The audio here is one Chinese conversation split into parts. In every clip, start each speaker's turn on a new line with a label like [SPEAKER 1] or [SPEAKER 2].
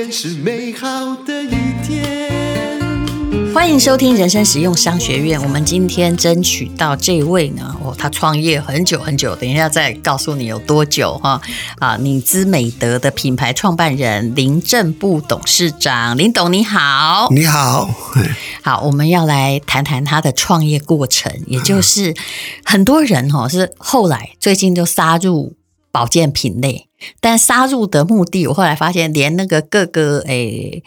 [SPEAKER 1] 天是美好的一天。
[SPEAKER 2] 欢迎收听人生实用商学院。我们今天争取到这位呢，哦，他创业很久很久，等一下再告诉你有多久哈。啊，你姿美德的品牌创办人林正步董事长，林董你好，
[SPEAKER 3] 你好，
[SPEAKER 2] 好，我们要来谈谈他的创业过程，也就是很多人哈是后来最近就杀入保健品类。但杀入的目的，我后来发现，连那个各个诶、欸，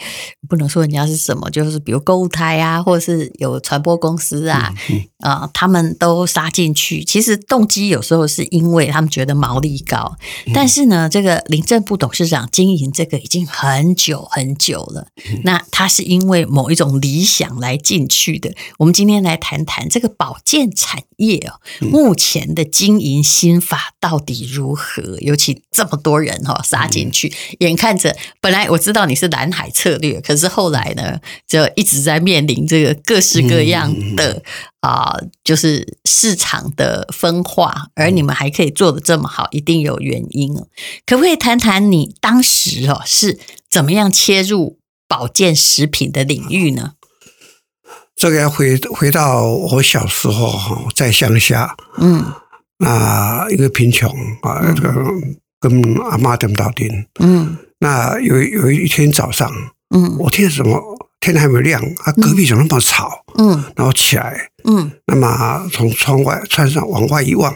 [SPEAKER 2] 不能说人家是什么，就是比如购物台啊，或者是有传播公司啊，嗯嗯、呃，他们都杀进去。其实动机有时候是因为他们觉得毛利高，嗯、但是呢，这个林正部董事长经营这个已经很久很久了。嗯、那他是因为某一种理想来进去的。我们今天来谈谈这个保健产业哦，目前的经营心法到底如何？尤其这么。多人哈杀进去，眼看着本来我知道你是蓝海策略，可是后来呢，就一直在面临这个各式各样的啊，就是市场的分化，而你们还可以做得这么好，一定有原因哦。可不可以谈谈你当时哦是怎么样切入保健食品的领域呢？
[SPEAKER 3] 这个要回回到我小时候哈，在乡下，嗯，啊，因为贫穷啊，这个。跟阿妈点到点，嗯，那有有一天早上，嗯，我听什么天还没亮啊，隔壁怎么那么吵，嗯，然后起来，嗯，那么从窗外窗上往外一望，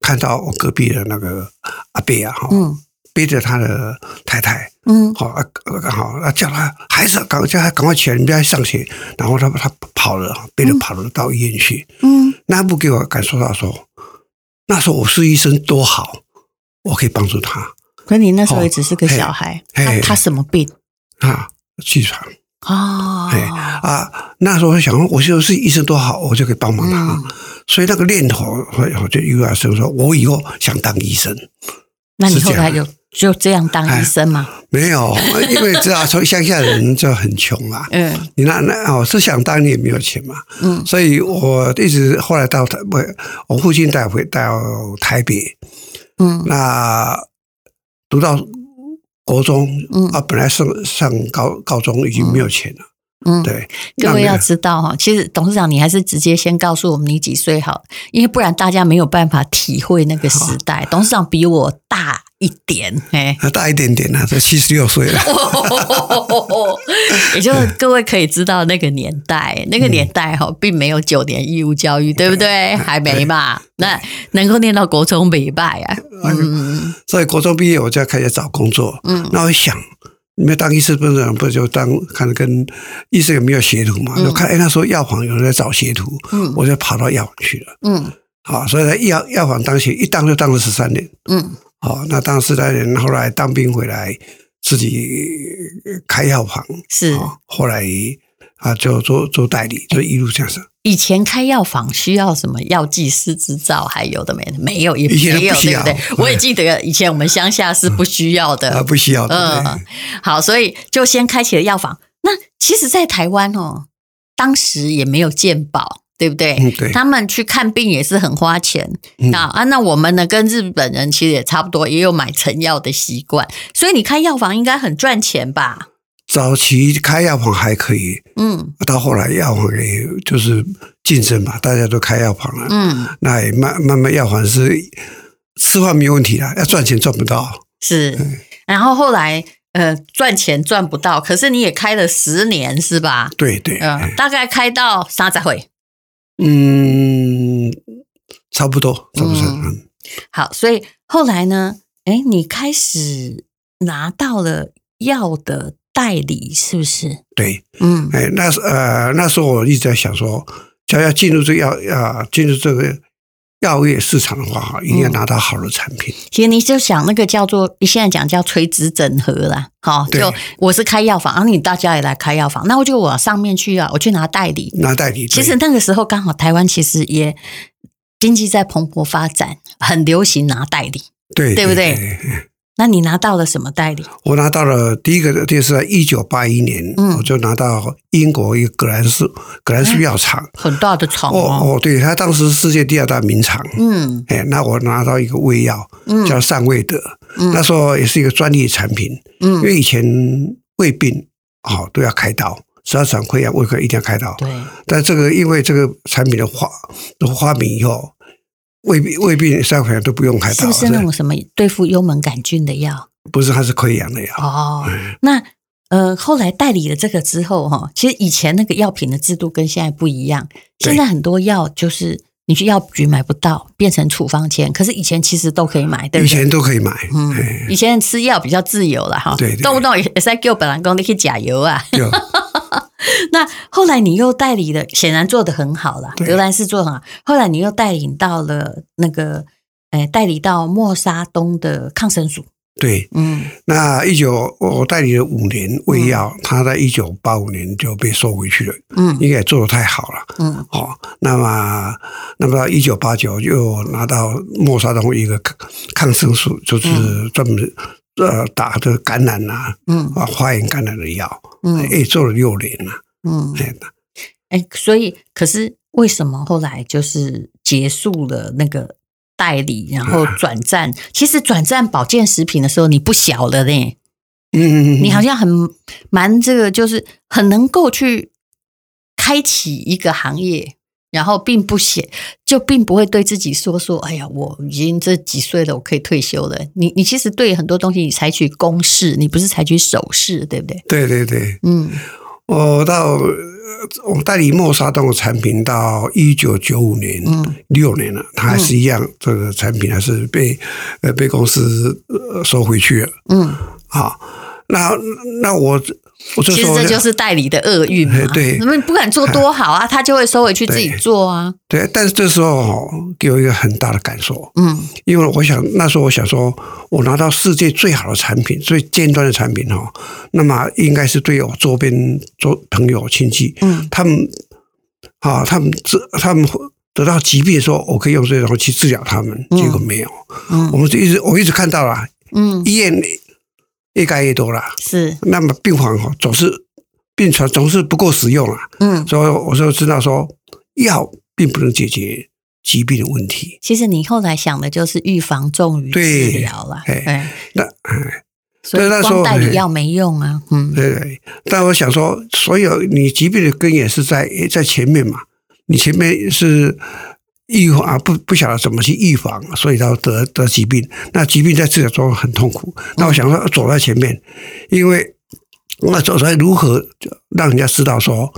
[SPEAKER 3] 看到我隔壁的那个阿伯啊，哈，嗯，背着他的太太，嗯，好啊，刚好啊叫他孩子，赶叫他赶快起来，你不要上学，然后他他跑了，背着跑了到医院去，嗯，那不给我感受到说，那时候我是医生多好。我可以帮助他。
[SPEAKER 2] 可你那时候也只是个小孩，哦、他他什么病
[SPEAKER 3] 啊？气喘
[SPEAKER 2] 哦。
[SPEAKER 3] 哎啊，那时候我想，我就是医生多好，我就可以帮忙他。嗯、所以那个念头，我就又要说，说我以后想当医生。
[SPEAKER 2] 那你后来有就这样当医生吗？
[SPEAKER 3] 没有，因为知道从乡下人就很穷嘛。嗯。你那那哦，是想当你也没有钱嘛。嗯。所以我一直后来到台，我我父亲带回到台北。嗯，那读到国中，嗯。啊，本来上上高高中已经没有钱了，嗯，对。
[SPEAKER 2] 各位要知道哈，其实董事长你还是直接先告诉我们你几岁好，因为不然大家没有办法体会那个时代。董事长比我大。一点，哎，
[SPEAKER 3] 大一点点呢，这七十六岁了。
[SPEAKER 2] 也就是各位可以知道那个年代，那个年代哈，并没有九年义务教育，对不对？还没嘛？那能够念到国中没拜啊。嗯，
[SPEAKER 3] 所以国中毕业我就要开始找工作。嗯，那我想，你们当医师不是不就当看跟医生有没有学徒嘛？就看哎，那时候药房有人在找学徒，嗯，我就跑到药房去了。嗯，好，所以在药药房当学，一当就当了十三年。嗯。好，那当十三年后来当兵回来，自己开药房
[SPEAKER 2] 是，
[SPEAKER 3] 后来啊就做做代理，就一路这样子。
[SPEAKER 2] 以前开药房需要什么药剂师执照，还有的没的？没有，也没有，对不对？我也记得以前我们乡下是不需要的，
[SPEAKER 3] 啊，不需要的。
[SPEAKER 2] 嗯，好，所以就先开启了药房。那其实，在台湾哦，当时也没有健保。对不对？嗯、对，他们去看病也是很花钱。嗯、啊，那我们呢，跟日本人其实也差不多，也有买成药的习惯。所以你开药房应该很赚钱吧？
[SPEAKER 3] 早期开药房还可以，嗯，到后来药房也就是竞争嘛，大家都开药房了，嗯，那也慢慢慢药房是吃饭没问题了，要赚钱赚不到。
[SPEAKER 2] 是，嗯、然后后来呃赚钱赚不到，可是你也开了十年是吧？
[SPEAKER 3] 对对，
[SPEAKER 2] 嗯、呃，大概开到三十岁。
[SPEAKER 3] 嗯，差不多，差不多。嗯，
[SPEAKER 2] 好，所以后来呢，哎，你开始拿到了药的代理，是不是？
[SPEAKER 3] 对，嗯，哎，那时呃，那时候我一直在想说，只要进入这药啊，进入这个。药业市场的话，哈，一定要拿到好的产品。
[SPEAKER 2] 嗯、其实你就想那个叫做，你现在讲叫垂直整合啦，好，对就我是开药房，然后你大家也来开药房，那我就往上面去啊，我去拿代理，
[SPEAKER 3] 拿代理。
[SPEAKER 2] 其实那个时候刚好台湾其实也经济在蓬勃发展，很流行拿代理，
[SPEAKER 3] 对，
[SPEAKER 2] 对不对？对对对那你拿到了什么代理？
[SPEAKER 3] 我拿到了第一个，就是在一九八一年，嗯、我就拿到英国一个格兰素格兰素药厂，
[SPEAKER 2] 很大的厂
[SPEAKER 3] 哦。哦，对，它当时世界第二大名厂，嗯，哎，那我拿到一个胃药，叫善胃德，嗯、那时候也是一个专利产品，嗯，因为以前胃病啊都要开刀，十二指肠溃疡胃科一定要开刀。
[SPEAKER 2] 对。
[SPEAKER 3] 但这个因为这个产品的发都发明以后，胃病胃病三回都不用开刀。
[SPEAKER 2] 是不是那种什么对付幽门杆菌的药？
[SPEAKER 3] 不是，它是溃疡的药。
[SPEAKER 2] 哦，嗯、那呃，后来代理了这个之后哈，其实以前那个药品的制度跟现在不一样，现在很多药就是。你去药局买不到，变成处方箋。可是以前其实都可以买，对不对？
[SPEAKER 3] 以前都可以买。
[SPEAKER 2] 嗯，以前吃药比较自由了哈。对，动不动也在给我本来讲你去加油啊。有 那后来你又代理了，显然做得很好了。德兰仕做得很好。后来你又带领到了那个，呃，代理到莫沙东的抗生素。
[SPEAKER 3] 对，嗯，那一九我代理了五年胃药，他在一九八五年就被收回去了，嗯，应该也做得太好了，嗯，哦，那么，那么到一九八九又拿到莫沙东一个抗生素，就是专门呃打的感染呐，嗯，啊发炎感染的药，嗯，也做了六年了，嗯，
[SPEAKER 2] 哎，所以可是为什么后来就是结束了那个？代理，然后转战。啊、其实转战保健食品的时候，你不小了呢。嗯，你好像很蛮这个，就是很能够去开启一个行业，然后并不写，就并不会对自己说说，哎呀，我已经这几岁了，我可以退休了。你你其实对很多东西，你采取公式，你不是采取手势，对不对？
[SPEAKER 3] 对对对，嗯，我到。我代理莫沙东的产品到一九九五年，嗯，六年了，它还是一样，这个产品还是被呃被公司收回去了，嗯，好，那那我。
[SPEAKER 2] 其实这就是代理的厄运嘛。对，你们不管做多好啊，他就会收回去自己做啊。
[SPEAKER 3] 对，但是这时候给我一个很大的感受。嗯，因为我想那时候我想说，我拿到世界最好的产品、最尖端的产品哈，那么应该是对我周边周朋友亲戚，嗯，他们啊，他们这他们得到疾病的时候，我可以用这种去治疗他们，结果没有。嗯，我们就一直我一直看到了，嗯，医院。越盖越多了，是。那么病房哈总是病床总是不够使用啊，嗯，所以我就知道说药并不能解决疾病的问题。
[SPEAKER 2] 其实你后来想的就是预防重于治疗了，哎，那所以光代理药没用啊，嗯，
[SPEAKER 3] 对对。但我想说，所有你疾病的根源是在在前面嘛，你前面是。预防啊，不不晓得怎么去预防，所以他得得疾病。那疾病在治疗中很痛苦。那我想说，走在前面，因为那走在如何让人家知道说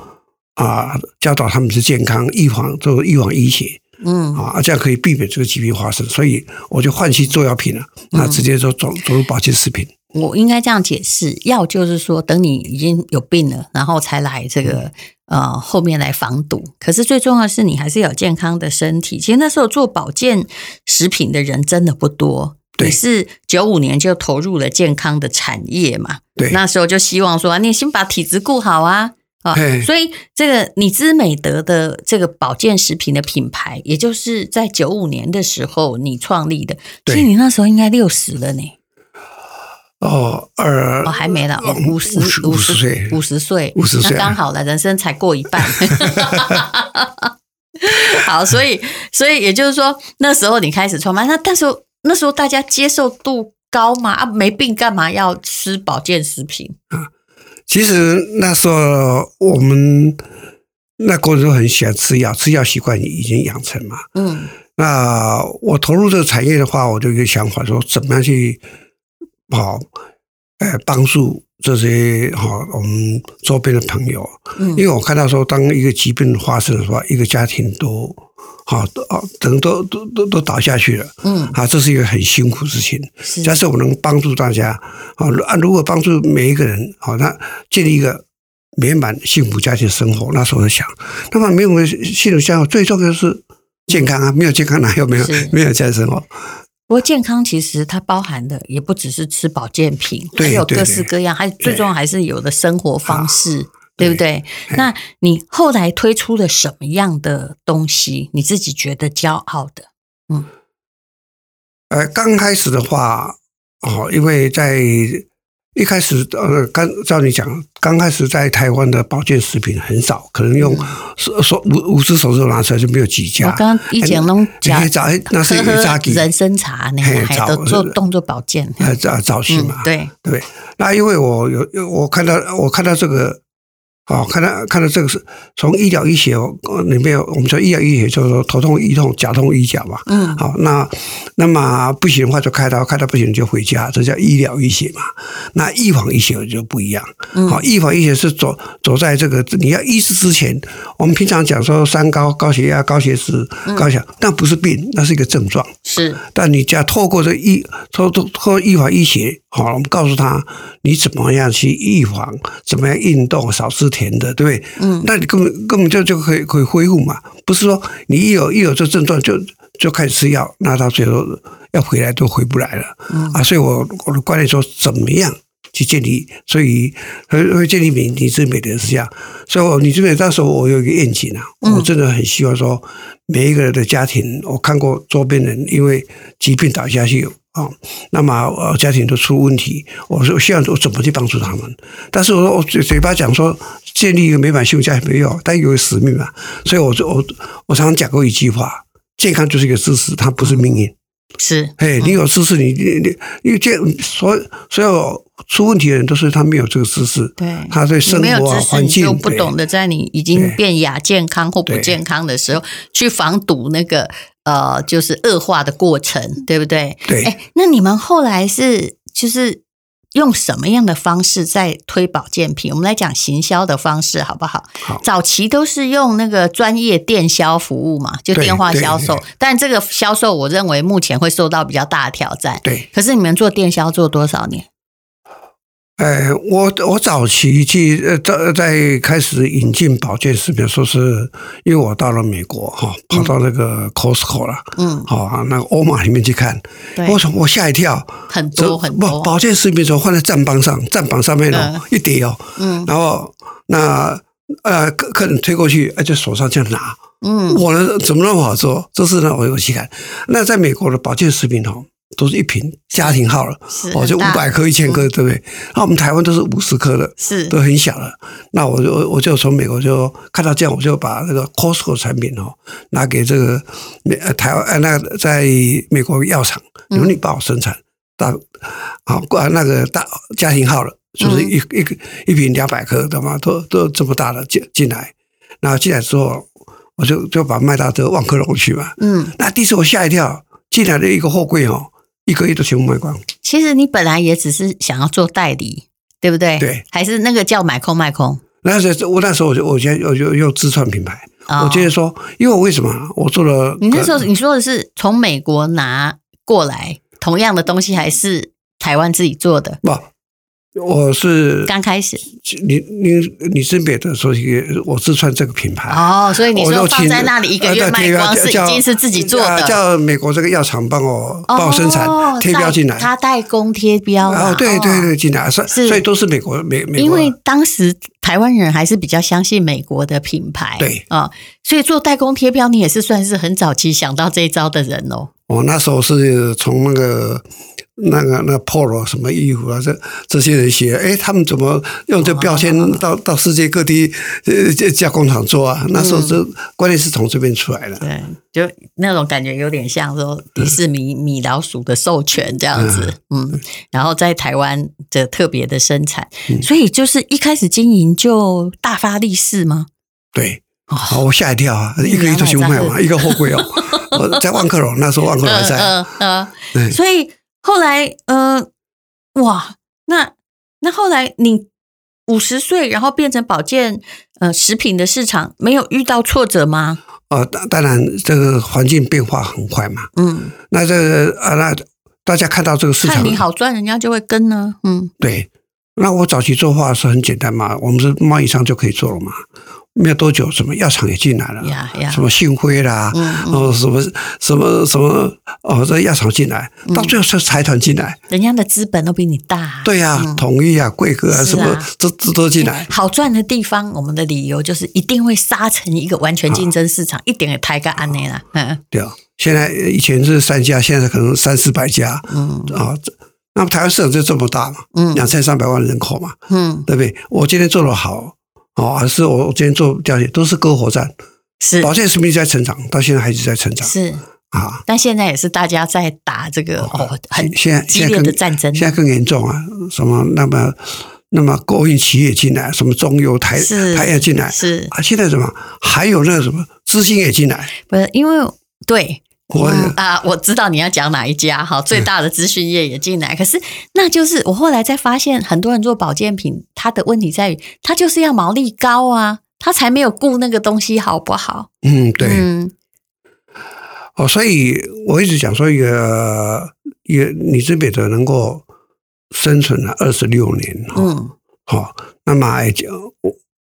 [SPEAKER 3] 啊，教导他们是健康，预防做预防医学，嗯啊，这样可以避免这个疾病发生。所以我就换去做药品了，那直接就走走入保健食品。
[SPEAKER 2] 我应该这样解释：药就是说，等你已经有病了，然后才来这个。嗯呃，后面来防堵。可是最重要的是，你还是有健康的身体。其实那时候做保健食品的人真的不多。你是九五年就投入了健康的产业嘛？对，那时候就希望说，你先把体质顾好啊啊！所以这个你知美德的这个保健食品的品牌，也就是在九五年的时候你创立的。所以你那时候应该六十了呢。
[SPEAKER 3] 哦，二
[SPEAKER 2] 哦还没了，五十五十岁，五十岁，
[SPEAKER 3] 五十岁，
[SPEAKER 2] 那刚好了，人生才过一半。好，所以所以也就是说，那时候你开始创办，那但是那时候大家接受度高嘛？啊，没病干嘛要吃保健食品？啊，
[SPEAKER 3] 其实那时候我们那过程都很喜欢吃药，吃药习惯已经养成嘛。嗯，那我投入这个产业的话，我就有一个想法，说怎么样去。好，呃，帮助这些哈我们周边的朋友，嗯，因为我看到说，当一个疾病发生的话，一个家庭都好都啊，等都都都都倒下去了，嗯，啊，这是一个很辛苦的事情。是，假设我能帮助大家，啊，如果帮助每一个人，好，那建立一个美满幸福家庭生活，那时候我在想，那么没有幸福家庭，最重要的是健康啊，没有健康哪有没有没有家庭生活？
[SPEAKER 2] 不过健康其实它包含的也不只是吃保健品，还有各式各样，还最重要还是有的生活方式，对不对？那你后来推出了什么样的东西？你自己觉得骄傲的？嗯，
[SPEAKER 3] 呃，刚开始的话，哦，因为在一开始呃，刚照你讲，刚开始在台湾的保健食品很少，可能用手手五五只手指头拿出来就没有几家。
[SPEAKER 2] 我刚刚以前拢讲
[SPEAKER 3] 早，那是
[SPEAKER 2] 人参茶那个，还都做动作保健，
[SPEAKER 3] 早早期嘛，
[SPEAKER 2] 对
[SPEAKER 3] 对。那因为我有有我看到我看到这个。好，看到看到这个是从医疗医学里面，我们说医疗医学就是说头痛医痛，甲痛医甲嘛。嗯。好，那那么不行的话就开刀，开刀不行就回家，这叫医疗医学嘛。那预防医学就不一样。嗯。好，预防医学是走走在这个你要医治之前，我们平常讲说三高：高血压、高血脂、高血，那不是病，那是一个症状。是。但你只要透过这医，透透透过预防医学，好，我们告诉他你怎么样去预防，怎么样运动，少吃。甜的，对不对？嗯，那你根本根本就就可以可以恢复嘛，不是说你一有一有这症状就就开始吃药，那到最后要回来都回不来了。嗯啊，所以我我的观念说，怎么样去建立？所以会会建立美你是美的是这样。所以我你这边到时候我有一个愿景啊，我真的很希望说每一个人的家庭，我看过周边人因为疾病倒下去。啊、哦，那么呃，家庭都出问题，我说我希望我怎么去帮助他们？但是我说我嘴嘴巴讲说建立一个美满幸福家庭没有，但有个使命嘛。所以我就我我常常讲过一句话：健康就是一个知识，它不是命运。
[SPEAKER 2] 是，
[SPEAKER 3] 哎，你有知识，你你你，因为健所所有出问题的人都是他没有这个知识，对，他对生活啊环境
[SPEAKER 2] 都不懂得，在你已经变亚健康或不健康的时候去防堵那个。呃，就是恶化的过程，对不对？
[SPEAKER 3] 对。
[SPEAKER 2] 哎，那你们后来是就是用什么样的方式在推保健品？我们来讲行销的方式，好不好？好。早期都是用那个专业电销服务嘛，就电话销售。但这个销售，我认为目前会受到比较大的挑战。
[SPEAKER 3] 对。
[SPEAKER 2] 可是你们做电销做多少年？
[SPEAKER 3] 哎，我我早期去呃在在开始引进保健食品，说是因为我到了美国哈，跑到那个 Costco 了，嗯，好，那个欧玛里面去看，我说我吓一跳，
[SPEAKER 2] 很多很多。
[SPEAKER 3] 不保健食品怎么放在站榜上，站榜上面哦，一叠哦，嗯，然后那呃客客人推过去，哎，就手上这样拿，嗯，我呢怎么那么好做？这是呢我有去看，那在美国的保健食品哦。都是一瓶家庭号了，哦，就五百克、一千克，对不对？那我们台湾都是五十克的，是都很小了。那我就我就从美国就看到这样，我就把那个 Costco 产品哦拿给这个美台湾呃那个在美国药厂，你说你帮我生产大啊过那个大家庭号了，就是一一个一瓶两百克的嘛，都都这么大的进进来。然后进来之后，我就就把卖到这个万客隆去嘛。嗯，那第一次我吓一跳，进来的一个货柜哦。一个月都全部卖光。
[SPEAKER 2] 其实你本来也只是想要做代理，对不对？
[SPEAKER 3] 对，
[SPEAKER 2] 还是那个叫买空卖空。
[SPEAKER 3] 那时候我那时候我就我先我就用自创品牌。哦、我觉得说，因为我为什么我做了？
[SPEAKER 2] 你那时候你说的是从美国拿过来同样的东西，还是台湾自己做的？
[SPEAKER 3] 不。我是
[SPEAKER 2] 刚开始，
[SPEAKER 3] 你你你是别的，所以我是穿这个品牌。
[SPEAKER 2] 哦，所以你说放在那里一个月卖光是已经是自己做的，
[SPEAKER 3] 叫美国这个药厂帮我帮我生产贴标进来，
[SPEAKER 2] 他代工贴标
[SPEAKER 3] 哦，对对对，进来，所以所以都是美国美美，
[SPEAKER 2] 因为当时台湾人还是比较相信美国的品牌，
[SPEAKER 3] 对。
[SPEAKER 2] 啊，所以做代工贴标，你也是算是很早期想到这一招的人哦。
[SPEAKER 3] 我那时候是从那个。那个那 Polo 什么衣服啊，这这些人写，哎，他们怎么用这标签到到世界各地呃这加工厂做啊？那时候这关键是从这边出来的，
[SPEAKER 2] 对，就那种感觉有点像说迪士尼米老鼠的授权这样子，嗯，然后在台湾的特别的生产，所以就是一开始经营就大发利市吗？
[SPEAKER 3] 对，好，我吓一跳啊，一个一个全部卖完，一个货柜哦，在万客隆那时候万客隆还在，嗯
[SPEAKER 2] 嗯，对，所以。后来，呃，哇，那那后来你五十岁，然后变成保健呃食品的市场，没有遇到挫折吗？
[SPEAKER 3] 哦，当然，这个环境变化很快嘛。嗯，那这个啊，那大家看到这个市场，
[SPEAKER 2] 看你好赚，人家就会跟呢。嗯，
[SPEAKER 3] 对。那我早期做法是很简单嘛，我们是贸易商就可以做了嘛。没有多久，什么药厂也进来了，什么信辉啦，哦，什么什么什么哦，这药厂进来，到最后是财团进来，
[SPEAKER 2] 人家的资本都比你大。
[SPEAKER 3] 对呀，统一啊，贵格啊，什么这这都进来。
[SPEAKER 2] 好赚的地方，我们的理由就是一定会杀成一个完全竞争市场，一点也抬个安内了。嗯，
[SPEAKER 3] 对啊，现在以前是三家，现在可能三四百家。嗯啊，那么台湾市场就这么大嘛，嗯，两千三百万人口嘛，嗯，对不对？我今天做得好，哦，还是我我今天做调研，都是割火战。
[SPEAKER 2] 是
[SPEAKER 3] 保健食品在成长，到现在还一直在成长。
[SPEAKER 2] 是啊，但现在也是大家在打这个哦，很
[SPEAKER 3] 现在
[SPEAKER 2] 激烈的战争，
[SPEAKER 3] 现在更严重啊！什么那么那么国营企业进来，什么中油台台也进来，
[SPEAKER 2] 是
[SPEAKER 3] 啊，现在什么还有那个什么资金也进来，
[SPEAKER 2] 不是因为对。我啊，我知道你要讲哪一家哈，最大的资讯业也进来。可是，那就是我后来才发现，很多人做保健品，他的问题在于，他就是要毛利高啊，他才没有顾那个东西好不好？
[SPEAKER 3] 嗯，对。嗯，哦，所以我一直讲说，一个一个你这边的能够生存了二十六年，嗯，好，那么来讲，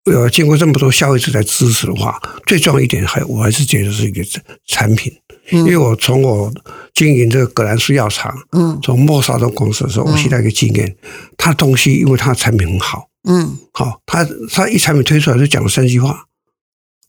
[SPEAKER 3] 我经过这么多消费者在支持的话，最重要一点还我还是觉得是一个产品。因为我从我经营这个葛兰素药厂，嗯，从莫沙东公司的时候，我现在一个经验，他的东西因为他的产品很好，嗯，好，他他一产品推出来就讲了三句话：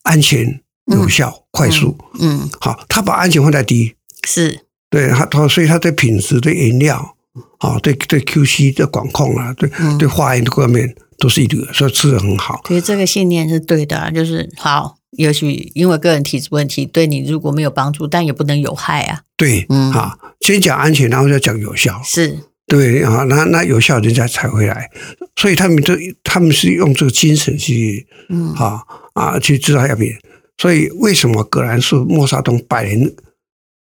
[SPEAKER 3] 安全、有效、快速，嗯，好，他把安全放在第一，
[SPEAKER 2] 是。
[SPEAKER 3] 对他他所以他对品质、对原料，啊，对对 QC 的管控啊，对对化验的各方面都是一流的，所以吃的很好。
[SPEAKER 2] 所以这个信念是对的，就是好。也许因为个人体质问题，对你如果没有帮助，但也不能有害啊。
[SPEAKER 3] 对，嗯，啊，先讲安全，然后再讲有效。
[SPEAKER 2] 是，
[SPEAKER 3] 对啊，那那有效人家才会来。所以他们都他们是用这个精神去，嗯，啊啊去制造药品。所以为什么葛兰素、默沙东百年，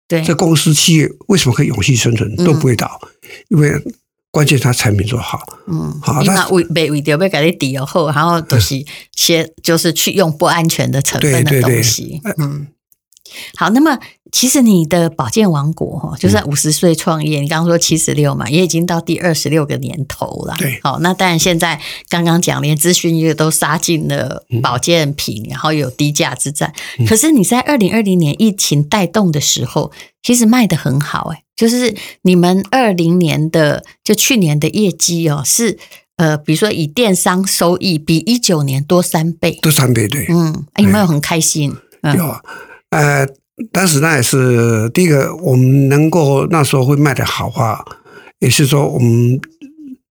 [SPEAKER 2] 对，
[SPEAKER 3] 这公司企业为什么可以永续生存，都不会倒？嗯、因为。关键他产品做好，嗯，好，
[SPEAKER 2] 那为为为了要给你抵押后，然后都是些就是去用不安全的成分的东西，嗯。好，那么其实你的保健王国哈，就在五十岁创业，你刚刚说七十六嘛，也已经到第二十六个年头了。
[SPEAKER 3] 对，
[SPEAKER 2] 好，那当然现在刚刚讲，连资讯业都杀进了保健品，然后有低价之战。可是你在二零二零年疫情带动的时候，其实卖得很好，哎，就是你们二零年的就去年的业绩哦，是呃，比如说以电商收益比一九年多三倍，
[SPEAKER 3] 多三倍，对，
[SPEAKER 2] 嗯，有没有很开心？
[SPEAKER 3] 有啊。呃，当时那也是第一个，我们能够那时候会卖的好话，也是说我们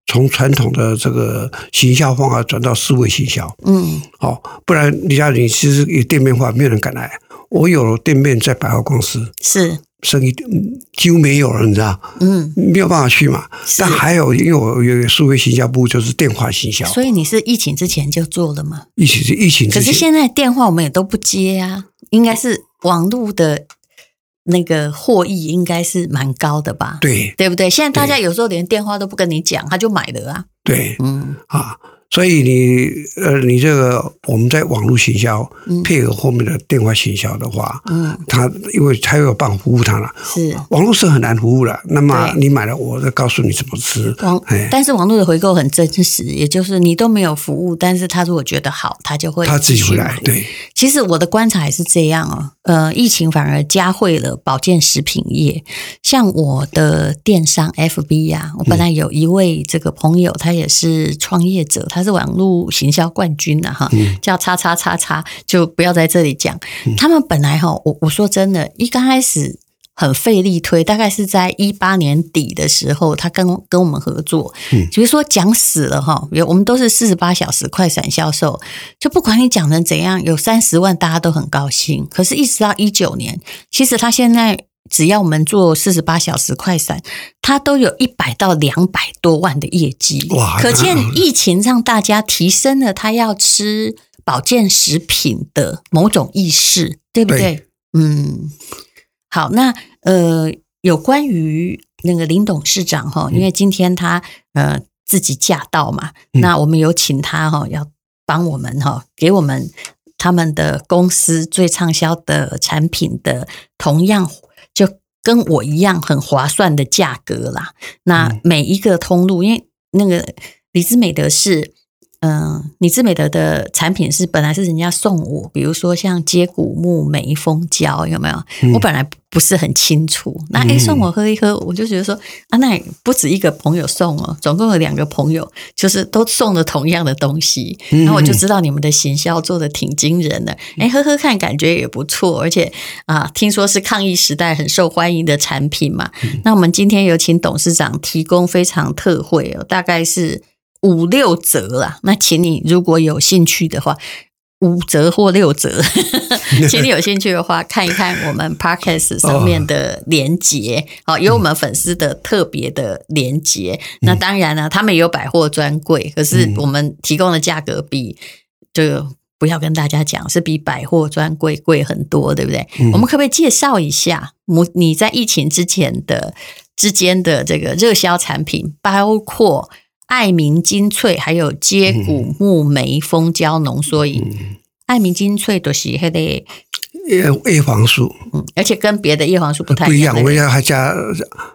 [SPEAKER 3] 从传统的这个行销方法转到思维行销。嗯，好，不然李嘉玲其实有店面化，没有人敢来。我有店面在百货公司，
[SPEAKER 2] 是
[SPEAKER 3] 生意几乎没有了，你知道？嗯，没有办法去嘛。但还有，因为我有数位行销部，就是电话行销。
[SPEAKER 2] 所以你是疫情之前就做了吗？
[SPEAKER 3] 疫情是疫情之前，
[SPEAKER 2] 可是现在电话我们也都不接啊，应该是。网络的那个获益应该是蛮高的吧？
[SPEAKER 3] 对，
[SPEAKER 2] 对不对？现在大家有时候连电话都不跟你讲，他就买了啊。
[SPEAKER 3] 对，嗯啊。所以你呃，你这个我们在网络行销配合后面的电话行销的话，嗯，他因为他有办法服务他了，
[SPEAKER 2] 是
[SPEAKER 3] 网络是很难服务了。那么你买了，我再告诉你怎么吃。
[SPEAKER 2] 网，但是网络的回购很真实，也就是你都没有服务，但是他如果觉得好，他就会
[SPEAKER 3] 他自己会来。对，
[SPEAKER 2] 其实我的观察也是这样哦。呃，疫情反而加惠了保健食品业，像我的电商 FB 呀，我本来有一位这个朋友，他也是创业者。他是网络行销冠军的哈，叫叉叉叉叉，就不要在这里讲。他们本来哈，我我说真的，一刚开始很费力推，大概是在一八年底的时候，他跟跟我们合作，比如说讲死了哈，我们都是四十八小时快闪销售，就不管你讲成怎样，有三十万大家都很高兴。可是，一直到一九年，其实他现在。只要我们做四十八小时快闪，它都有一百到两百多万的业绩。哇！可见疫情让大家提升了他要吃保健食品的某种意识，对不对？对。嗯，好，那呃，有关于那个林董事长哈，因为今天他呃自己驾到嘛，嗯、那我们有请他哈，要帮我们哈，给我们他们的公司最畅销的产品的同样。就跟我一样很划算的价格啦。那每一个通路，因为那个李兹美德是嗯，你之美德的产品是本来是人家送我，比如说像接骨木莓蜂胶，有没有？嗯、我本来不是很清楚。那哎，送我喝一喝，我就觉得说啊，那不止一个朋友送哦，总共有两个朋友，就是都送了同样的东西。然后我就知道你们的行销做的挺惊人的。哎，喝喝看，感觉也不错，而且啊，听说是抗疫时代很受欢迎的产品嘛。那我们今天有请董事长提供非常特惠哦，大概是。五六折啦，那请你如果有兴趣的话，五折或六折，请你有兴趣的话看一看我们 Podcast 上面的连接，好、哦，有我们粉丝的特别的连接。嗯、那当然了，他们也有百货专柜，可是我们提供的价格比就不要跟大家讲，是比百货专柜贵很多，对不对？嗯、我们可不可以介绍一下，母你在疫情之前的之间的这个热销产品，包括？爱明精粹，还有接骨木莓蜂胶浓缩饮。嗯、爱明精粹都是那个
[SPEAKER 3] 叶叶黄素，
[SPEAKER 2] 嗯，而且跟别的叶黄素不太
[SPEAKER 3] 一样，我要还加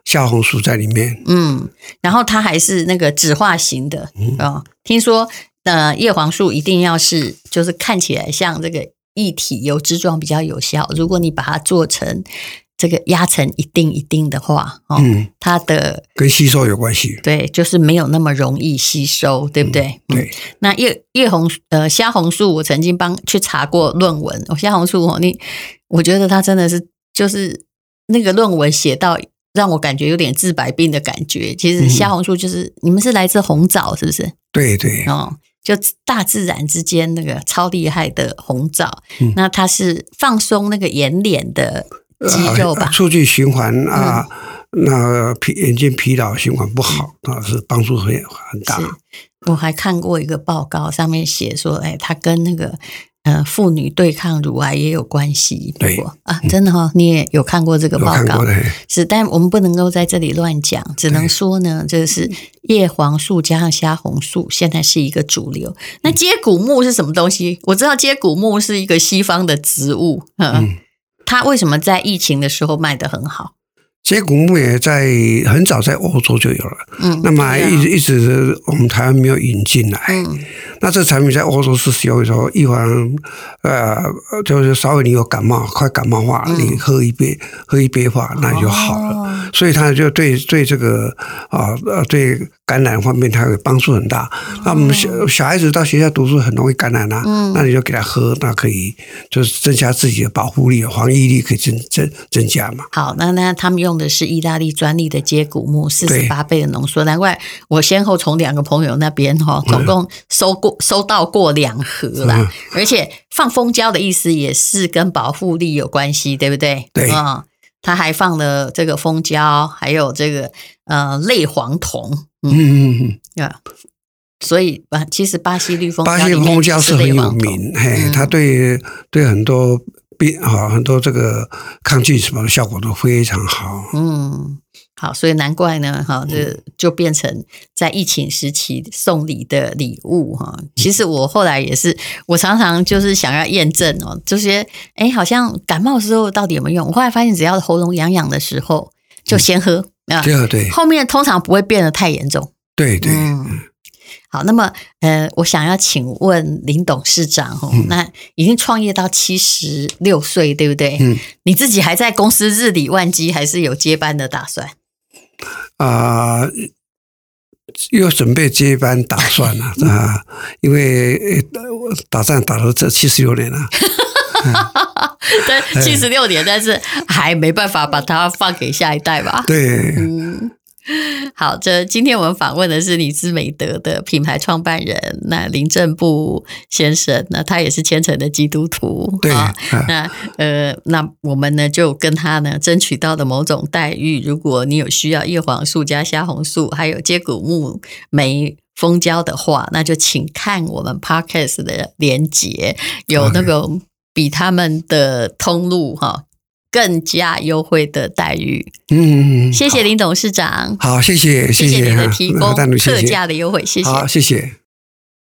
[SPEAKER 3] 虾红素在里面。
[SPEAKER 2] 嗯，然后它还是那个酯化型的啊、嗯。听说呃，叶黄素一定要是就是看起来像这个液体油脂状比较有效。如果你把它做成。这个压成一定一定的话，哦，嗯、它的
[SPEAKER 3] 跟吸收有关系，
[SPEAKER 2] 对，就是没有那么容易吸收，对不对？
[SPEAKER 3] 嗯、对。嗯、
[SPEAKER 2] 那叶叶红呃虾红素，我曾经帮去查过论文，虾红素哦，你我觉得它真的是就是那个论文写到让我感觉有点治百病的感觉。其实虾红素就是、嗯、你们是来自红枣，是不是？
[SPEAKER 3] 对对
[SPEAKER 2] 哦，就大自然之间那个超厉害的红枣，嗯、那它是放松那个眼睑的。肌肉吧，
[SPEAKER 3] 促进循环啊，嗯、那疲眼睛疲劳循环不好啊，嗯、是帮助很很大。
[SPEAKER 2] 我还看过一个报告，上面写说，哎，它跟那个呃妇女对抗乳癌也有关系。对啊，真的哈、哦，你也有看过这个报告？是，但我们不能够在这里乱讲，只能说呢，这是叶黄素加上虾红素，现在是一个主流。那接骨木是什么东西？我知道接骨木是一个西方的植物，嗯。嗯它为什么在疫情的时候卖得很好？
[SPEAKER 3] 接骨木也在很早在欧洲就有了，嗯，那么一直一直我们台湾没有引进来，嗯，那这产品在欧洲是使用的时候，一环呃，就是稍微你有感冒，快感冒化，你喝一杯，喝一杯话，那就好了，所以它就对对这个啊呃对。感染方面，它有帮助很大。那我们小小孩子到学校读书很容易感染啊，嗯、那你就给他喝，那可以就是增加自己的保护力，防疫力可以增增增加嘛。
[SPEAKER 2] 好，那那他们用的是意大利专利的接骨木，四十八倍的浓缩，对难怪我先后从两个朋友那边哈，总共收过、嗯、收到过两盒啦。嗯、而且放蜂胶的意思也是跟保护力有关系，对不对？
[SPEAKER 3] 对
[SPEAKER 2] 啊。他还放了这个蜂胶，还有这个呃类黄酮，嗯。嗯嗯，啊，所以啊，其实巴西绿蜂
[SPEAKER 3] 巴西蜂胶是很有名，嘿，它对对很多病啊很多这个抗菌什么的效果都非常好，嗯。
[SPEAKER 2] 好，所以难怪呢，哈，这就变成在疫情时期送礼的礼物哈。其实我后来也是，我常常就是想要验证哦，这些哎，好像感冒的时候到底有没有用？我后来发现，只要喉咙痒痒的时候，就先喝啊。对对，后面通常不会变得太严重。
[SPEAKER 3] 对对。
[SPEAKER 2] 嗯。好，那么呃，我想要请问林董事长哦，那已经创业到七十六岁，对不对？嗯。你自己还在公司日理万机，还是有接班的打算？
[SPEAKER 3] 啊，又准备接班打算了啊，因为打仗打了这七十六年了，
[SPEAKER 2] 对，七十六年，但是还没办法把它放给下一代吧？
[SPEAKER 3] 对，嗯。
[SPEAKER 2] 好，这今天我们访问的是李斯美德的品牌创办人，那林正步先生，那他也是虔诚的基督徒，
[SPEAKER 3] 对
[SPEAKER 2] 啊，那呃，那我们呢就跟他呢争取到的某种待遇，如果你有需要叶黄素加虾红素，还有接骨木莓蜂胶的话，那就请看我们 Podcast 的连结，有那个比他们的通路哈。更加优惠的待遇，嗯，谢谢林董事长，
[SPEAKER 3] 好，谢谢，谢谢，
[SPEAKER 2] 谢谢你的提供 特价的优惠，谢谢，
[SPEAKER 3] 好，谢谢。